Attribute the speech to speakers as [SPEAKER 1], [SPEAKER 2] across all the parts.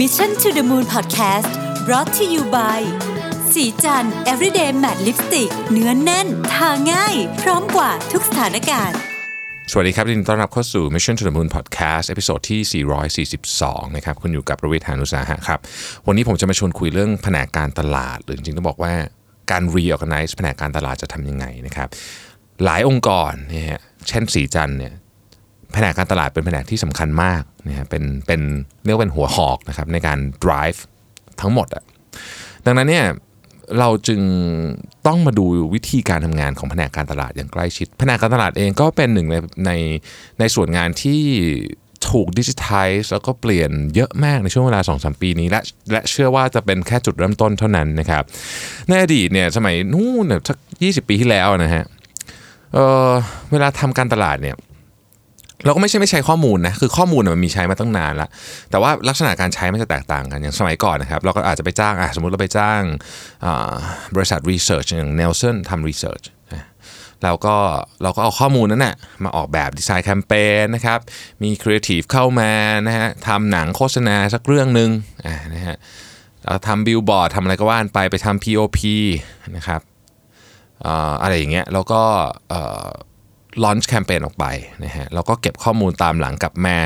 [SPEAKER 1] Mission to the Moon Podcast brought to you by ศรีจันทร์ everyday matte lipstick เนื้อแน่น ทาง่าย พร้อมกว่าทุกสถานการณ์
[SPEAKER 2] สวัสดีครับยินดีต้อนรับเข้าสู่ Mission to the Moon Podcast episode ที่ 442 นะครับ คุณอยู่กับรวิศ หาญอุตสาหะครับ วันนี้ผมจะมาชวนคุยเรื่องแผนกการตลาด หรือจริงๆต้องบอกว่าการ reorganize แผนกการตลาดจะทำยังไงนะครับ หลายองค์กรเนี่ยเช่นศรีจันทร์เนี่ย แผนกการตลาดเป็นแผนกที่สำคัญมากนะฮะเป็นเป็นเรียกว่าเป็นหัวหอกนะครับในการ drive ทั้งหมดอะดังนั้นเนี่ยเราจึงต้องมาดูวิธีการทำงานของแผนกการตลาดอย่างใกล้ชิด แผนกการตลาดเองก็เป็นหนึ่งในในในส่วนงานที่ถูกดิจิทัลแล้วก็เปลี่ยนเยอะมากในช่วงเวลา 2-3 ปีนี้ และและเชื่อว่าจะเป็นแค่จุดเริ่มต้นเท่านั้นนะครับในอดีตเนี่ยสมัยนู่นเนี่ยสัก 20 ปีที่แล้วนะฮะเออเวลาทำการตลาดเนี่ย เราก็ไม่ใช่ไม่ใช้ข้อมูลนะคือข้อมูลมันมีใช้มาตั้งนานแล้วแต่ว่าลักษณะการใช้มันจะแตกต่างกันอย่างสมัยก่อนนะครับเราก็อาจจะไปจ้างสมมติเราไปจ้างบริษัท research อย่าง Nielsen ทำ research แล้วก็เราก็เอาข้อมูลนั้นน่ะมาออกแบบดีไซน์แคมเปญนะครับมีครีเอทีฟเข้ามานะฮะทำหนังโฆษณาสักเรื่องหนึ่งนะฮะเราทำบิลบอร์ดทำอะไรก็ว่านไปไปทำ POP นะครับอะไรอย่างเงี้ยแล้วก็ ลอนช์แคมเปญออกไปนะฮะแล้วก็เก็บข้อมูลตามหลังกลับมา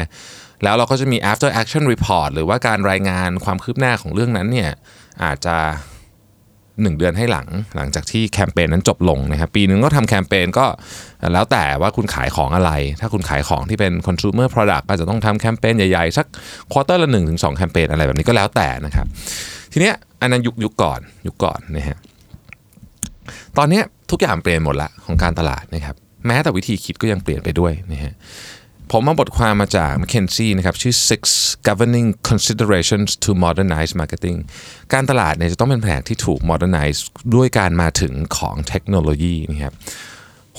[SPEAKER 2] แล้วเราก็จะมี after action report หรือว่าการรายงานความคืบหน้าของเรื่องนั้นเนี่ยอาจจะ 1 เดือนให้หลังหลังจากที่แคมเปญนั้นจบลงนะครับปีหนึ่งก็ทำแคมเปญก็แล้วแต่ว่าคุณขายของอะไร ถ้าคุณขายของที่เป็น consumer product ก็จะต้องทำแคมเปญใหญ่ๆ สักควอเตอร์ละ1-2ถึงแคมเปญอะไรแบบนี้ก็แล้วแต่นะครับ ทีเนี้ยอันนั้นยุคยุคก่อนยุคก่อนนะฮะตอนเนี้ยทุกอย่างเปลี่ยนหมดละของการตลาดนะครับ แม้แต่วิธีคิดก็ยังเปลี่ยนไปด้วยนะฮะผมมาบทความมาจาก McKinsey นะครับชื่อ six governing considerations to modernize marketing การตลาดเนี่ยจะต้องเป็นแผนที่ถูก modernize ด้วยการมาถึงของเทคโนโลยีนะครับ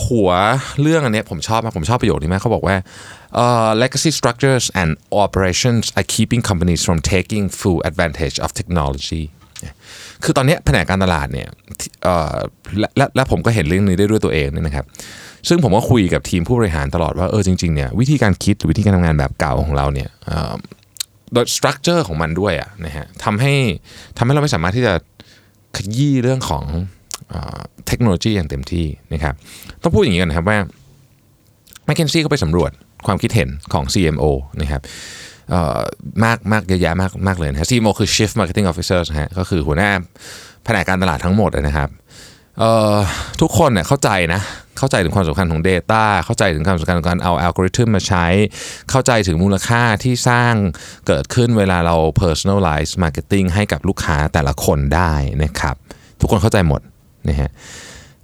[SPEAKER 2] หัวเรื่องอันนี้ผมชอบมากผมชอบประโยคนี้มากเขาบอกว่าเอ่อ legacy structures and operations are keeping companies from taking full advantage of technology คือตอนนี้แผนการตลาดเนี่ยและและและผมก็เห็นเรื่องนี้ได้ด้วยตัวเองเนี่ยนะครับ ซึ่งผมก็คุยกับทีมผู้บริหารตลอดว่าเออจริงๆเนี่ยวิธีการคิดหรือวิธีการทำงานแบบเก่าของเราเนี่ยเอ่อโดยสตรัคเจอร์ของมันด้วยอะนะฮะทำให้ทำให้เราไม่สามารถที่จะขยี้เรื่องของเทคโนโลยีอย่างเต็มที่นะครับต้องพูดอย่างนี้กันนะครับว่า m c k เคนซี่ก็ไปสำรวจความคิดเห็นของ CMO นะครับมากมากเยอะแยะมากมากเลยนะ CMO คือ Chief Marketing Officer นะฮะก็คือหัวหน้าแผนกการตลาดทั้งหมดนะครับทุกคนเนี่ยเข้าใจนะ เข้าใจถึงความสำคัญของ Data เข้าใจถึงความสำคัญของการเอาอัลกอริทึมมาใช้ เข้าใจถึงมูลค่าที่สร้างเกิดขึ้นเวลาเรา personalize marketing ให้กับลูกค้าแต่ละคนได้นะครับ ทุกคนเข้าใจหมดนะฮะ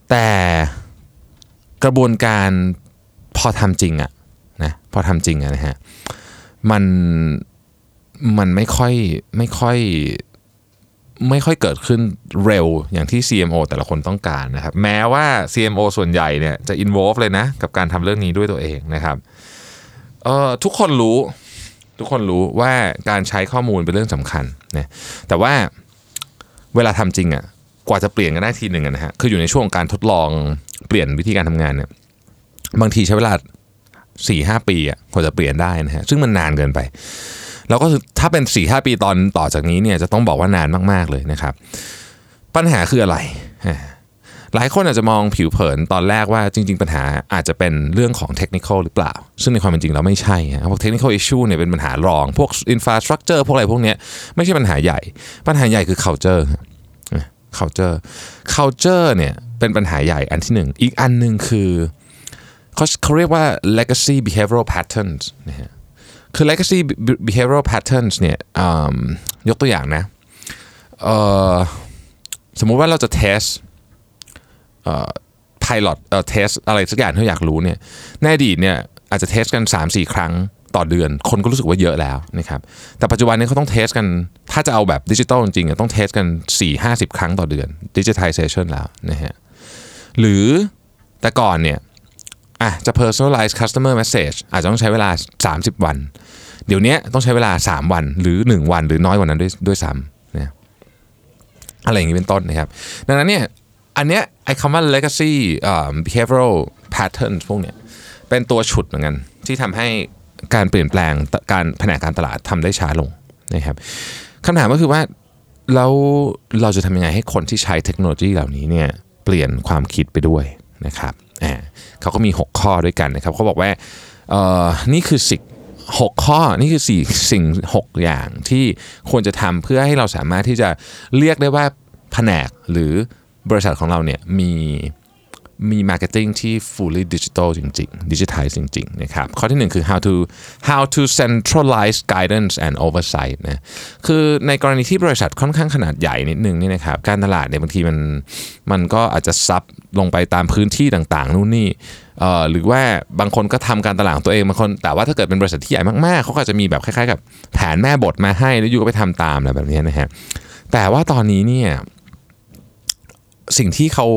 [SPEAKER 2] แต่กระบวนการพอทำจริงอะนะพอทำจริงอะนะฮะมันมันไม่ค่อยไม่ค่อย ไม่ค่อยเกิดขึ้นเร็วอย่างที่ CMO แต่ละคนต้องการนะครับ แม้ว่า CMO ส่วนใหญ่เนี่ยจะ involve เลยนะ กับการทำเรื่องนี้ด้วยตัวเองนะครับเอ่อทุกคนรู้ทุกคนรู้ว่าการใช้ข้อมูลเป็นเรื่องสำคัญนะแต่ว่าเวลาทำจริงอะ่ะกว่าจะเปลี่ยนกันได้ทีหนึ่งนะฮะคืออยู่ในช่วงการทดลองเปลี่ยนวิธีการทำงานเนี่ยบางทีใช้เวลา4ี่หปีอะกว่าจะเปลี่ยนได้นะฮะซึ่งมันนานเกินไป แล้วก็ถ้าเป็น4ี่หปีตอนต่อจากนี้เนี่ยจะต้องบอกว่านานมากๆเลยนะครับ ปัญหาคืออะไร หลายคนอาจจะมองผิวเผินตอนแรกว่าจริง ๆ ปัญหาอาจจะเป็นเรื่องของเทคนิคหรือเปล่า ซึ่งในความเป็นจริงแล้วไม่ใช่ฮะพวกเทคนิคอิชชูเนี่ยเป็นปัญหารอง พวกอินฟราสตรักเจอร์พวกอะไรพวกนี้ไม่ใช่ปัญหาใหญ่ ปัญหาใหญ่คือ culture culture culture เนี่ยเป็นปัญหาใหญ่อันที่หนึ่งอีกอันหนึ่งคือเขาเขาเรียกว่า legacy behavioral patterns นะฮะ คือ legacy behavioral patterns เนี่ยยกตัวอย่างนะเสมมุติว่าเราจะ test pilot เอ่อ test อะไรสักอย่างที่เราอยากรู้เนี่ยในอดีตเนี่ยอาจจะ test กัน 3-4 ครั้งต่อเดือน คนก็รู้สึกว่าเยอะแล้วนะครับแต่ปัจจุบันนี้เขาต้อง test กัน ถ้าจะเอาแบบดิจิตอลจริงๆต้อง test กัน 4-50 ครั้งต่อเดือน digitization แล้วนะฮะหรือแต่ก่อนเนี่ยอะจะ personalize customer message อาจจะต้องใช้เวลา 30 วัน เดี๋ยวนี้ต้องใช้เวลา 3 วันหรือ 1 วันหรือน้อยกว่านั้นด้วยด้วยซ้ำนะอะไรอย่างนี้เป็นต้นนะครับ ดังนั้นเนี่ยอันเนี้ยไอ้คำว่า legacy uh, behavioral patterns พวกเนี้ยเป็นตัวฉุดเหมือนกันที่ทำให้การเปลี่ยนแปลงการแผนการตลาดทำได้ช้าลงนะครับคำถามก็คือว่าแล้วเราจะทำยังไงให้คนที่ใช้เทคโนโลยีเหล่านี้เนี่ยเปลี่ยนความคิดไปด้วยนะครับอ่าเขาก็มี 6 ข้อด้วยกันนะครับเขาบอกว่าเออนี่คือสิ่ง หกข้อนี่คือสี่สิ่งหกอย่างที่ควรจะทำเพื่อให้เราสามารถที่จะเรียกได้ว่าแผนกหรือบริษัทของเราเนี่ยมี มี marketing ที่ fully digital จริงๆ digitize จริงๆนะครับข้อที่หนึ่งคือ how to how to centralize guidance and oversight นะคือในกรณีที่บริษัทค่อนข้างขนาดใหญ่นิดนึงนี่นะครับการตลาดเนี่ยบางทีมันมันก็อาจจะ sub ลงไปตามพื้นที่ต่างๆ นู่นนี่เอ่อหรือว่าบางคนก็ทำการตลาดของตัวเองบางคนแต่ว่าถ้าเกิดเป็นบริษัทที่ใหญ่มากๆ เขาก็อาจจะมีแบบคล้ายๆ กับแผนแม่บทมาให้แล้วอยู่ก็ไปทำตามอะไรแบบนี้นะฮะแต่ว่าตอนนี้เนี่ย สิ่งที่เขา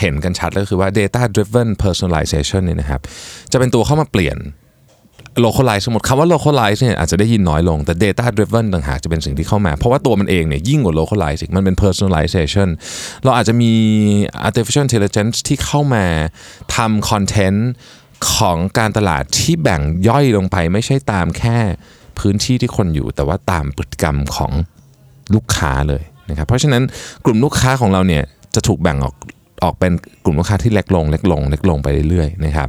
[SPEAKER 2] เห็นกันชัดเลยคือว่า data driven personalization เนี่ยนะครับจะเป็นตัวเข้ามาเปลี่ยน localize สมมติคำว่า localize เนี่ยอาจจะได้ยินน้อยลงแต่ data driven ต่างหากจะเป็นสิ่งที่เข้ามา เพราะว่าตัวมันเองเนี่ยยิ่งกว่า localize มันเป็น personalization เราอาจจะมี artificial intelligence ที่เข้ามาทำคอนเทนต์ของการตลาดที่แบ่งย่อยลงไปไม่ใช่ตามแค่พื้นที่ที่คนอยู่ แต่ว่าตามพฤติกรรมของลูกค้าเลยนะครับเพราะฉะนั้นกลุ่มลูกค้าของเราเนี่ย จะถูกแบ่งออกออกเป็นกลุ่มลูกค้าที่เล็กลงเล็กลงเล็กลงไปเรื่อยๆนะครับ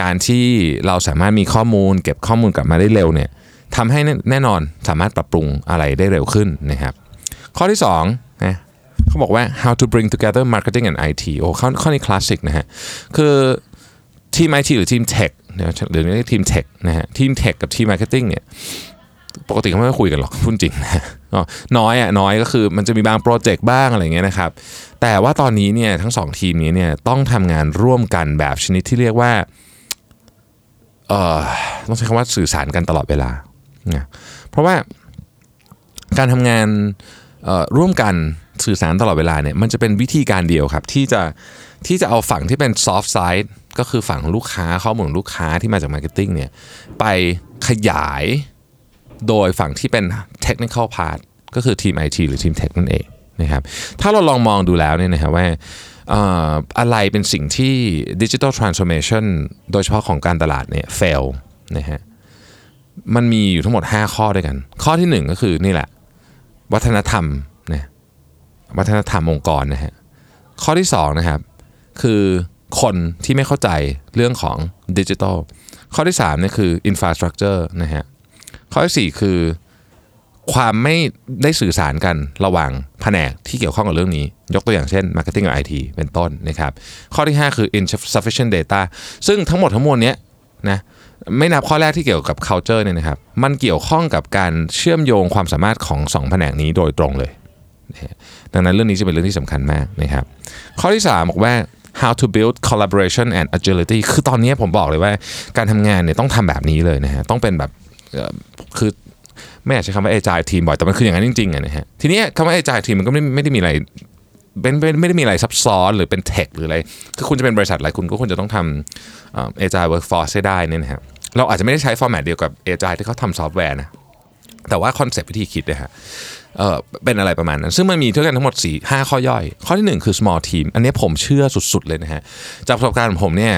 [SPEAKER 2] การที่เราสามารถมีข้อมูล เก็บข้อมูลกลับมาได้เร็วเนี่ยทำให้แน่นอนสามารถปรับปรุงอะไรได้เร็วขึ้นนะครับข้อที่2นะเขาบอกว่า how to bring together marketing and IT โอ้ข้อข้อนี้คลาสสิกนะฮะคือทีม IT หรือทีม Tech หรือเรียกทีม Tech นะฮะทีม Tech กับทีม Marketing เนี่ยปกติเขาไม่คุยกันหรอกพูดจริงนะ ก็น้อยอะน้อยก็คือมันจะมีบางโปรเจกต์บ้างอะไรเงี้ยนะครับ แต่ว่าตอนนี้เนี่ยทั้งสองทีมนี้เนี่ยต้องทำงานร่วมกันแบบชนิดที่เรียกว่าเอ่อต้องใช้คำว่าสื่อสารกันตลอดเวลานะเพราะว่าการทำงานร่วมกันสื่อสารตลอดเวลาเนี่ยมันจะเป็นวิธีการเดียวครับ ที่จะที่จะเอาฝั่งที่เป็น soft side ก็คือฝั่งของลูกค้าข้อมูลลูกค้าที่มาจาก marketing เนี่ยไปขยาย โดยฝั่งที่เป็น technical part ก็คือทีม IT หรือทีม Tech นั่นเองนะครับถ้าเราลองมองดูแล้วเนี่ยนะครับว่าอะไรเป็นสิ่งที่ digital transformation โดยเฉพาะของการตลาดเนี่ย fail นะฮะมันมีอยู่ทั้งหมด 5 ข้อด้วยกัน ข้อที่ 1 ก็คือนี่แหละ วัฒนธรรมนะวัฒนธรรมองค์กรนะฮะข้อที่2นะครับคือคนที่ไม่เข้าใจเรื่องของดิจิทัลข้อที่3เนี่ยคือ infrastructure นะฮะ ข้อที่4คือความไม่ได้สื่อสารกันระหว่างแผนกที่เกี่ยวข้องกับเรื่องนี้ ยกตัวอย่างเช่น Marketing กับ IT เป็นต้นนะครับ ข้อที่ 5 คือ insufficient data ซึ่งทั้งหมดทั้งมวลเนี้ยนะไม่นับข้อแรกที่เกี่ยวกับ culture เนี่ยนะครับ มันเกี่ยวข้องกับการเชื่อมโยงความสามารถของสองแผนกนี้โดยตรงเลย ดังนั้นเรื่องนี้จะเป็นเรื่องที่สำคัญมากนะครับ ข้อที่ 3 บอกว่า how to build collaboration and agility คือตอนนี้ผมบอกเลยว่าการทำงานเนี่ยต้องทำแบบนี้เลยนะฮะต้องเป็นแบบ คือไม่อยากใช้คำว่า agile team บ่อยแต่มันคืออย่างนั้นจริงๆอะนะฮะทีนี้คำว่า agile team มันก็ไม่ไม่ได้มีอะไรเป็นไม่ได้มีอะไรซับซ้อนหรือเป็น tech หรืออะไร คือคุณจะเป็นบริษัทอะไรคุณก็ควรจะต้องทำเอ่อ agile workforce ให้ได้เนี่ยนะฮะเราอาจจะไม่ได้ใช้ format เดียวกับ agile ที่เขาทำซอฟต์แวร์นะแต่ว่าคอนเซปต์วิธีคิดนะฮะเออเป็นอะไรประมาณนั้น ซึ่งมันมีด้วยกันทั้งหมด 4 5 ข้อย่อย ข้อที่ 1 คือ small team อันนี้ผมเชื่อสุด ๆ เลยนะฮะจากประสบการณ์ของผมเนี่ย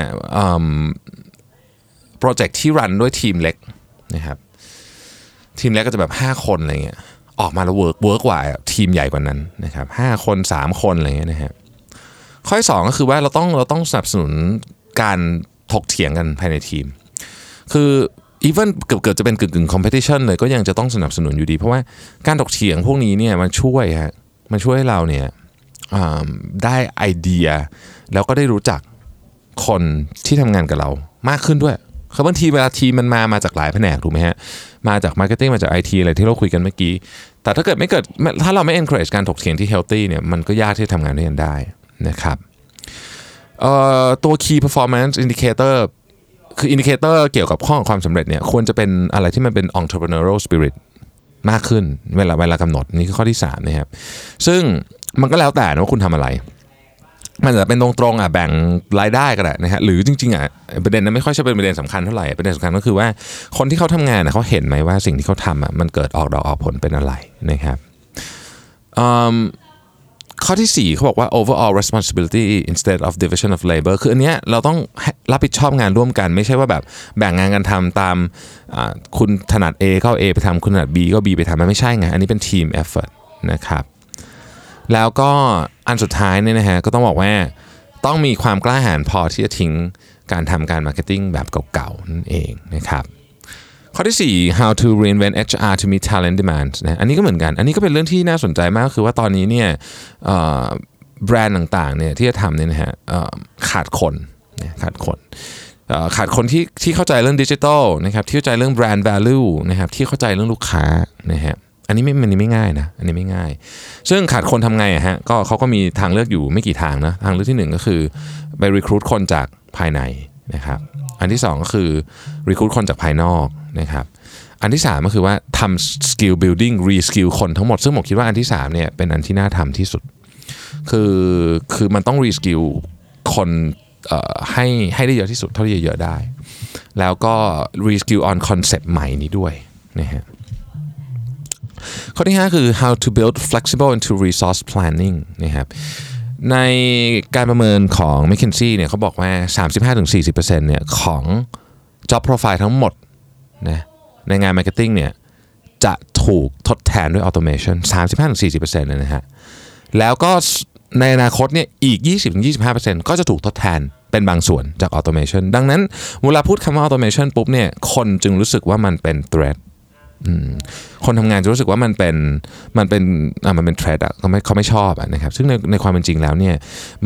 [SPEAKER 2] โปรเจกต์ที่ run ด้วยทีมเล็กนะครับ ทีมเล็กก็จะแบบ 5 คนอะไรเงี้ยออกมาแล้ว work work กว่าทีมใหญ่กว่านั้นนะครับห้าคน 3 คนอะไรเงี้ยนะฮะข้อที่สองก็คือว่าเราต้องเราต้องสนับสนุนการถกเถียงกันภายในทีม คือ even เกือบเกือบจะเป็นกึ่งกึ่ง competition เลยก็ยังจะต้องสนับสนุนอยู่ดี เพราะว่าการถกเถียงพวกนี้เนี่ยมันช่วยฮะมันช่วยให้เราเนี่ยได้ไอเดีย แล้วก็ได้รู้จักคนที่ทำงานกับเรามากขึ้นด้วย คือบางทีเวลาทีมมันมามาจากหลายแผนกถูกไหมฮะมาจาก marketing มาจากไอทีอะไรที่เราคุยกันเมื่อกี้ แต่ถ้าเกิดไม่เกิดถ้าเราไม่ encourage การถกเถียงที่ healthy เนี่ยมันก็ยากที่จะทำงานด้วยกันได้นะครับตัว key performance indicator คือ indicator เกี่ยวกับข้อของความสำเร็จเนี่ยควรจะเป็นอะไรที่มันเป็น entrepreneurial spirit มากขึ้นเวลาเวลากำหนดนี่คือข้อที่3นะครับซึ่งมันก็แล้วแต่นะว่าคุณทำอะไร มันจะเป็นตรงๆอะแบ่งรายได้ก็ได้นะฮะหรือจริงๆอะประเด็นนั้นไม่ค่อยใช่เป็นประเด็นสำคัญเท่าไหร่ประเด็นสำคัญก็คือว่าคนที่เขาทำงานนะเขาเห็นไหมว่าสิ่งที่เขาทำอะมันเกิดออกดอกออกผลเป็นอะไรนะครับข้อที่ 4เขาบอกว่า overall responsibility instead of division of labor คืออันเนี้ยเราต้องรับผิดชอบงานร่วมกัน ไม่ใช่ว่าแบบแบ่งงานกันทำตามคุณถนัด A ก็ A ไปทำคุณถนัด B ก็ B ไปทำมันไม่ใช่ไง อันนี้เป็น team effort นะครับ แล้วก็อันสุดท้ายเนี่ยนะฮะก็ต้องบอกว่าต้องมีความกล้าหาญพอที่จะทิ้งการทำการ marketing แบบเก่าๆนั่นเองนะครับข้อที่ 4 how to reinvent HR to meet talent demands นะอันนี้ก็เหมือนกัน อันนี้ก็เป็นเรื่องที่น่าสนใจมากคือว่าตอนนี้เนี่ยแบรนด์ต่างๆเนี่ยที่จะทำเนี่ยนะฮะขาดคนขาดคนขาดคนที่ที่เข้าใจเรื่องดิจิทัลนะครับที่เข้าใจเรื่องแบรนด์ value นะครับที่เข้าใจเรื่องลูกค้านะฮะ อันนี้ไม่มันนี้ไม่ง่ายนะ อันนี้ไม่ง่าย ซึ่งขาดคนทำไงอะฮะ ก็เขาก็มีทางเลือกอยู่ไม่กี่ทางนะ ทางเลือกที่ 1 ก็คือไปรีคูดคนจากภายในนะครับ อันที่ 2 ก็คือรีคูดคนจากภายนอกนะครับ อันที่ 3 ก็คือว่าทำ skill building re skill คนทั้งหมด ซึ่งผมคิดว่าอันที่3เนี่ยเป็นอันที่น่าทำที่สุด คือคือมันต้อง re skill คนให้ให้ได้เยอะที่สุดเท่าที่จะเยอะได้ แล้วก็ re skill on concept ใหม่นี้ด้วยนะฮะ ข้อที่ 5 คือ how to build flexible into resource planning นะครับในการประเมินของ McKinsey เนี่ยเขาบอกว่า 35-40%เนี่ยของ job profile ทั้งหมดนะในงาน marketing เนี่ยจะถูกทดแทนด้วย automation 35-40%เลยนะฮะแล้วก็ในอนาคตเนี่ยอีก 20-25%ก็จะถูกทดแทนเป็นบางส่วนจาก automation ดังนั้นเวลาพูดคำว่า automation ปุ๊บเนี่ยคนจึงรู้สึกว่ามันเป็น threat คนทำงานจะรู้สึกว่ามันเป็นมันเป็นอ่ามันเป็นเทรดอะเขาไม่เขาไม่ชอบอะนะครับซึ่งในในความเป็นจริงแล้วเนี่ย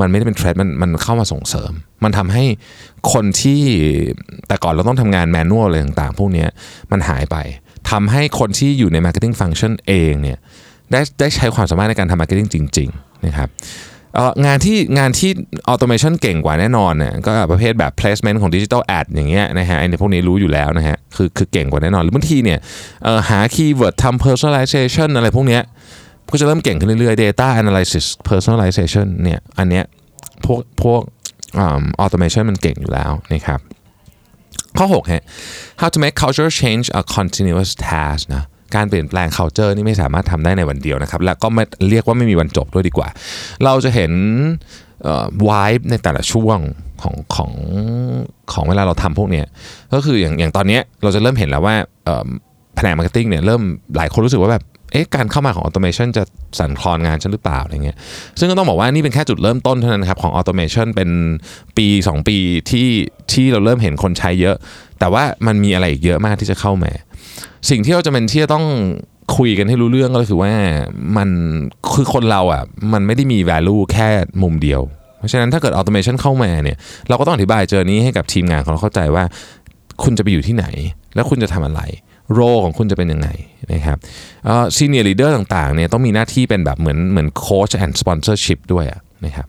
[SPEAKER 2] มันไม่ได้เป็นเทรดมันมันเข้ามาส่งเสริม มันทำให้คนที่แต่ก่อนเราต้องทำงานแมนนวลอะไรต่างๆ พวกนี้มันหายไปทำให้คนที่อยู่ใน Marketing Function เองเนี่ยได้ได้ใช้ความสามารถในการทำ Marketing จริง ๆ นะครับ งานที่งานที่ automation เก่งกว่าแน่นอนเนี่ยก็ประเภทแบบ placement ของ digital ad อย่างเงี้ยนะฮะไอ้พวกนี้รู้อยู่แล้วนะฮะคือคือเก่งกว่าแน่นอน หรือบางทีเนี่ยหา keyword ทำ personalization อะไรพวกเนี้ยก็จะเริ่มเก่งขึ้นเรื่อยๆ data analysis personalization เนี่ยอันเนี้ยพวกพวก automation มันเก่งอยู่แล้วนะครับข้อ6ฮะ how to make culture change a continuous task นะ การเปลี่ยนแปลง culture นี่ไม่สามารถทำได้ในวันเดียวนะครับ แล้วก็ไม่เรียกว่าไม่มีวันจบด้วยดีกว่า เราจะเห็นวายในแต่ละช่วงของของของเวลาเราทำพวกเนี้ยก็คืออย่างอย่างตอนนี้เราจะเริ่มเห็นแล้วว่าแผนก marketing เนี่ยเริ่มหลายคนรู้สึกว่าแบบเอ๊ะการเข้ามาของ automation จะสั่นคลอนงานฉันหรือเปล่าอะไรเงี้ยซึ่งก็ต้องบอกว่านี่เป็นแค่จุดเริ่มต้นเท่านั้นครับของ automation เป็นปี 2 ปีที่ที่เราเริ่มเห็นคนใช้เยอะ แต่ว่ามันมีอะไรอีกเยอะมากที่จะเข้ามา สิ่งที่เราจำเป็นที่จะต้องคุยกันให้รู้เรื่องก็คือว่ามันคือคนเราอะมันไม่ได้มี value แค่มุมเดียว เพราะฉะนั้นถ้าเกิด automation เข้ามาเนี่ยเราก็ต้องอธิบายเจอนี้ให้กับทีมงานของเราเข้าใจว่า คุณจะไปอยู่ที่ไหน แล้วคุณจะทำอะไร role ของคุณจะเป็นยังไงนะครับ senior leader ต่างๆเนี่ยต้องมีหน้าที่เป็นแบบเหมือนเหมือน coach and sponsorship ด้วยนะครับ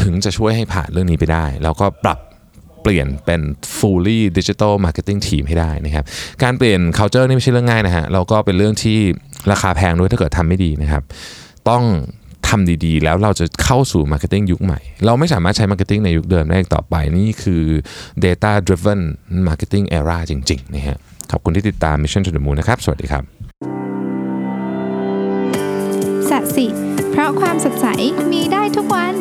[SPEAKER 2] ถึงจะช่วยให้ผ่านเรื่องนี้ไปได้ แล้วก็ปรับ เปลี่ยนเป็น fully digital marketing team ให้ได้นะครับ การเปลี่ยน culture นี่ไม่ใช่เรื่องง่ายนะฮะเราก็เป็นเรื่องที่ราคาแพงด้วยถ้าเกิดทำไม่ดีนะครับ ต้องทำดีๆ แล้วเราจะเข้าสู่ marketing ยุคใหม่ เราไม่สามารถใช้ marketing ในยุคเดิมได้ต่อไป นี่คือ data driven marketing era จริงๆนะฮะขอบคุณที่ติดตาม Mission to the Moon นะครับ สวัสดีครับ
[SPEAKER 3] สัสิ เพราะความสดใสมีได้ทุกวัน